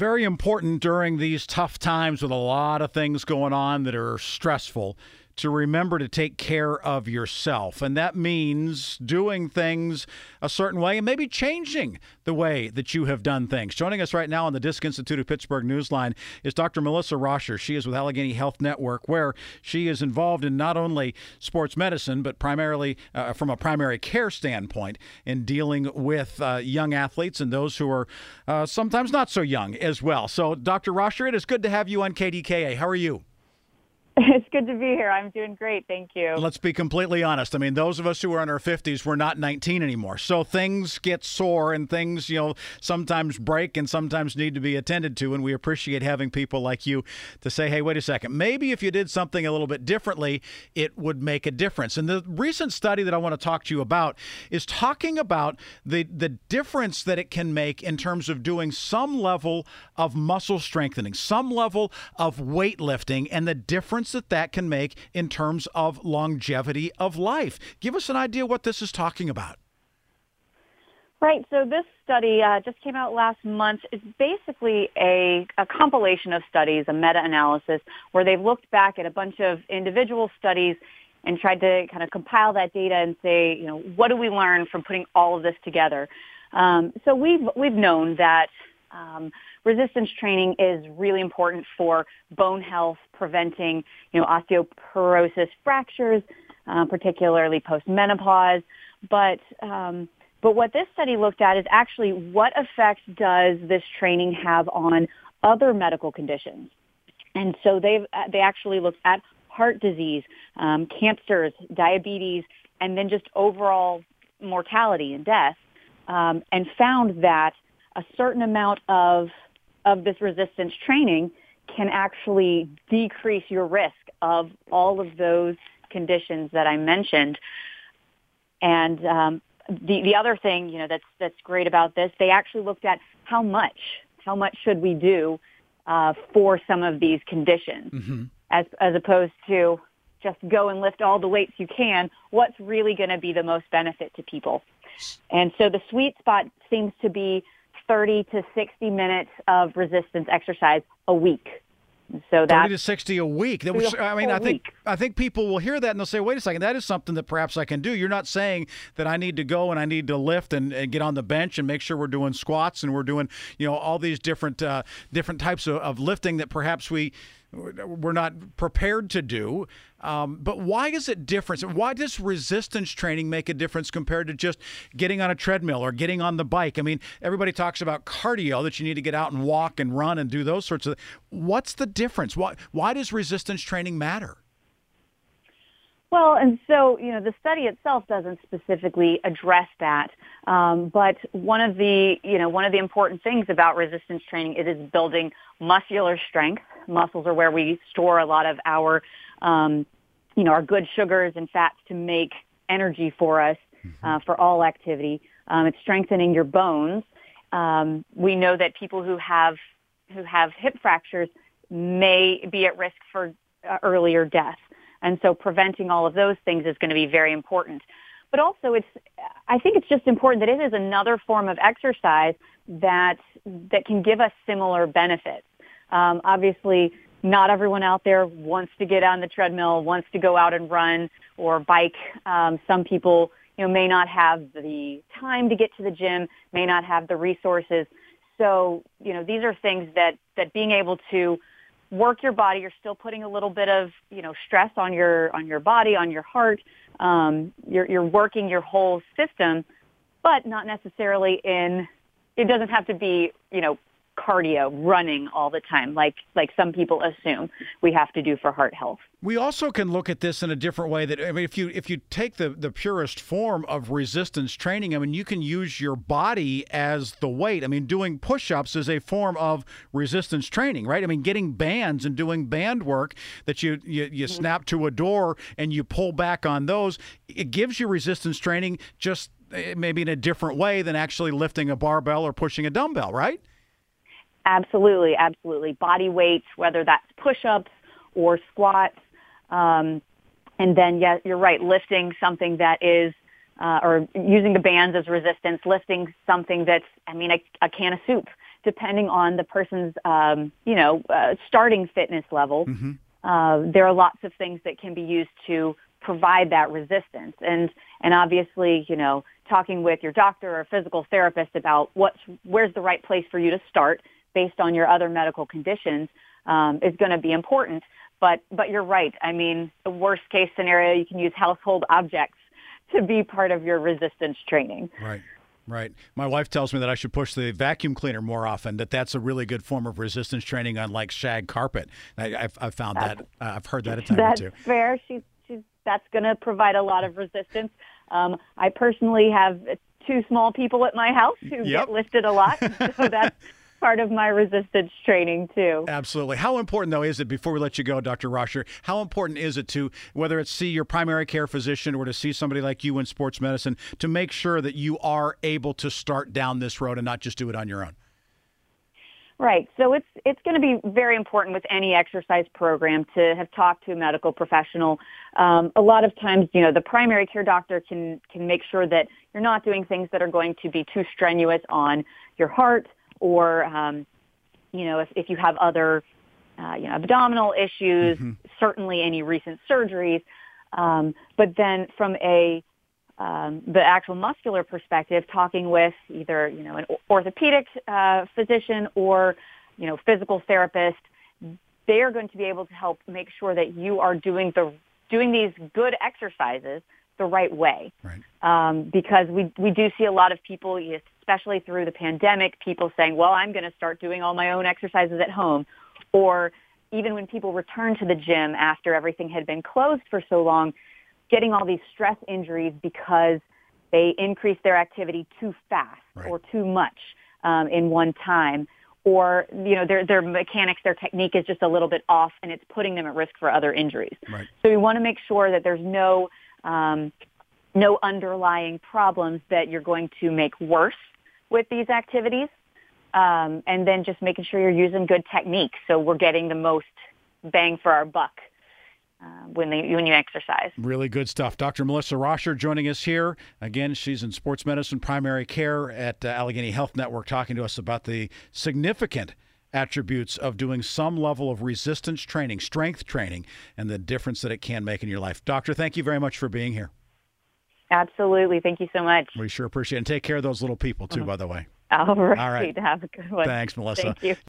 very important during these tough times with a lot of things going on that are stressful to remember to take care of yourself. And that means doing things a certain way and maybe changing the way that you have done things. Joining us right now on the Disc Institute of Pittsburgh Newsline is Dr. Melissa Roscher. She is with Allegheny Health Network, where she is involved in not only sports medicine, but primarily uh, from a primary care standpoint in dealing with uh, young athletes and those who are uh, sometimes not so young as well. So, Dr. Roscher, it is good to have you on KDKA. How are you? It's good to be here. I'm doing great. Thank you. Let's be completely honest. I mean, those of us who are in our 50s, we're not 19 anymore. So things get sore and things, you know, sometimes break and sometimes need to be attended to. And we appreciate having people like you to say, hey, wait a second. Maybe if you did something a little bit differently, it would make a difference. And the recent study that I want to talk to you about is talking about the, the difference that it can make in terms of doing some level of muscle strengthening, some level of weightlifting, and the difference that that can make in terms of longevity of life. Give us an idea what this is talking about. Right. So this study uh, just came out last month. It's basically a, a compilation of studies, a meta-analysis, where they've looked back at a bunch of individual studies and tried to kind of compile that data and say, you know, what do we learn from putting all of this together? Um, so we've we've known that um, resistance training is really important for bone health, preventing, you know, osteoporosis fractures, uh, particularly post-menopause. But um, but what this study looked at is actually what effect does this training have on other medical conditions. And so they've they actually looked at heart disease, um, cancers, diabetes, and then just overall mortality and death, um, and found that a certain amount of of this resistance training can actually decrease your risk of all of those conditions that I mentioned. And um, the the other thing, you know, that's that's great about this, they actually looked at how much how much should we do uh, for some of these conditions, mm-hmm. as as opposed to just go and lift all the weights you can. What's really going to be the most benefit to people? And so the sweet spot seems to be 30 to 60 minutes of resistance exercise a week. So that's 30 to 60 a week. That was, I mean, I think week. I think people will hear that and they'll say, "Wait a second, that is something that perhaps I can do." You're not saying that I need to go and I need to lift and, and get on the bench and make sure we're doing squats and we're doing, you know, all these different uh, different types of, of lifting that perhaps we we're not prepared to do. Um, but why is it different? Why does resistance training make a difference compared to just getting on a treadmill or getting on the bike? I mean, everybody talks about cardio that you need to get out and walk and run and do those sorts of. What's the difference? Why why does resistance training matter? Well, and so, you know, the study itself doesn't specifically address that. Um, but one of the, you know, one of the important things about resistance training it is building muscular strength. Muscles are where we store a lot of our, um, you know, our good sugars and fats to make energy for us mm-hmm. uh, for all activity. Um, it's strengthening your bones. Um, we know that people who have who have hip fractures may be at risk for uh, earlier death. And so preventing all of those things is going to be very important. But also it's, I think it's just important that it is another form of exercise that, that can give us similar benefits. Um, obviously, not everyone out there wants to get on the treadmill, wants to go out and run or bike. Um, some people, you know, may not have the time to get to the gym, may not have the resources. So, you know, these are things that, that being able to work your body. You're still putting a little bit of, you know, stress on your, on your body, on your heart. Um, you're, you're working your whole system, but not necessarily in, it doesn't have to be, you know, cardio, running all the time, like like some people assume we have to do for heart health. We also can look at this in a different way. That I mean, if you if you take the the purest form of resistance training, I mean, you can use your body as the weight. I mean, doing push-ups is a form of resistance training, right? I mean, getting bands and doing band work that you you, you mm-hmm. snap to a door and you pull back on those. It gives you resistance training just eh, maybe in a different way than actually lifting a barbell or pushing a dumbbell, right? Absolutely, absolutely. Body weights, whether that's push-ups or squats. Um, and then, yeah, you're right, lifting something that is, uh, or using the bands as resistance, lifting something that's, I mean, a, a can of soup depending on the person's, um, you know, uh, starting fitness level, mm-hmm. uh, there are lots of things that can be used to provide that resistance. And and obviously, you know, talking with your doctor or physical therapist about what's where's the right place for you to start based on your other medical conditions um, is going to be important. But but you're right. I mean, the worst case scenario, you can use household objects to be part of your resistance training. Right. Right. My wife tells me that I should push the vacuum cleaner more often. That that's a really good form of resistance training on like shag carpet. I, have I've found that's, that. Uh, I've heard that a time that's or two. That's fair. She's she's that's going to provide a lot of resistance. Um, I personally have two small people at my house who yep. get lifted a lot, so that's part of my resistance training too. Absolutely. How important though is it before we let you go, Dr. Roscher? How important is it to whether it's see your primary care physician or to see somebody like you in sports medicine to make sure that you are able to start down this road and not just do it on your own? Right. So it's it's going to be very important with any exercise program to have talked to a medical professional. Um, a lot of times, you know, the primary care doctor can can make sure that you're not doing things that are going to be too strenuous on your heart or um, you know, if, if you have other, uh, you know, abdominal issues, mm-hmm. certainly any recent surgeries. Um, but then from a um, the actual muscular perspective, talking with either you know an orthopedic uh, physician or you know physical therapist, they are going to be able to help make sure that you are doing the doing these good exercises the right way. Right. Um, because we we do see a lot of people, especially through the pandemic, people saying, "Well, I'm going to start doing all my own exercises at home," or even when people return to the gym after everything had been closed for so long, getting all these stress injuries because they increase their activity too fast right. or too much um, in one time or you know their their mechanics, their technique is just a little bit off, and it's putting them at risk for other injuries. Right. So we want to make sure that there's no um, no underlying problems that you're going to make worse with these activities. Um, and then just making sure you're using good techniques so we're getting the most bang for our buck uh, when, they, when you exercise. Really good stuff. Dr. Melissa Roscher joining us here. Again, she's in sports medicine primary care at uh, Allegheny Health Network talking to us about the significant attributes of doing some level of resistance training, strength training, and the difference that it can make in your life. Doctor, thank you very much for being here. Absolutely. Thank you so much. We sure appreciate it. And take care of those little people, too, mm-hmm. by the way. All right. All right. Have a good one. Thanks, Melissa. Thank you.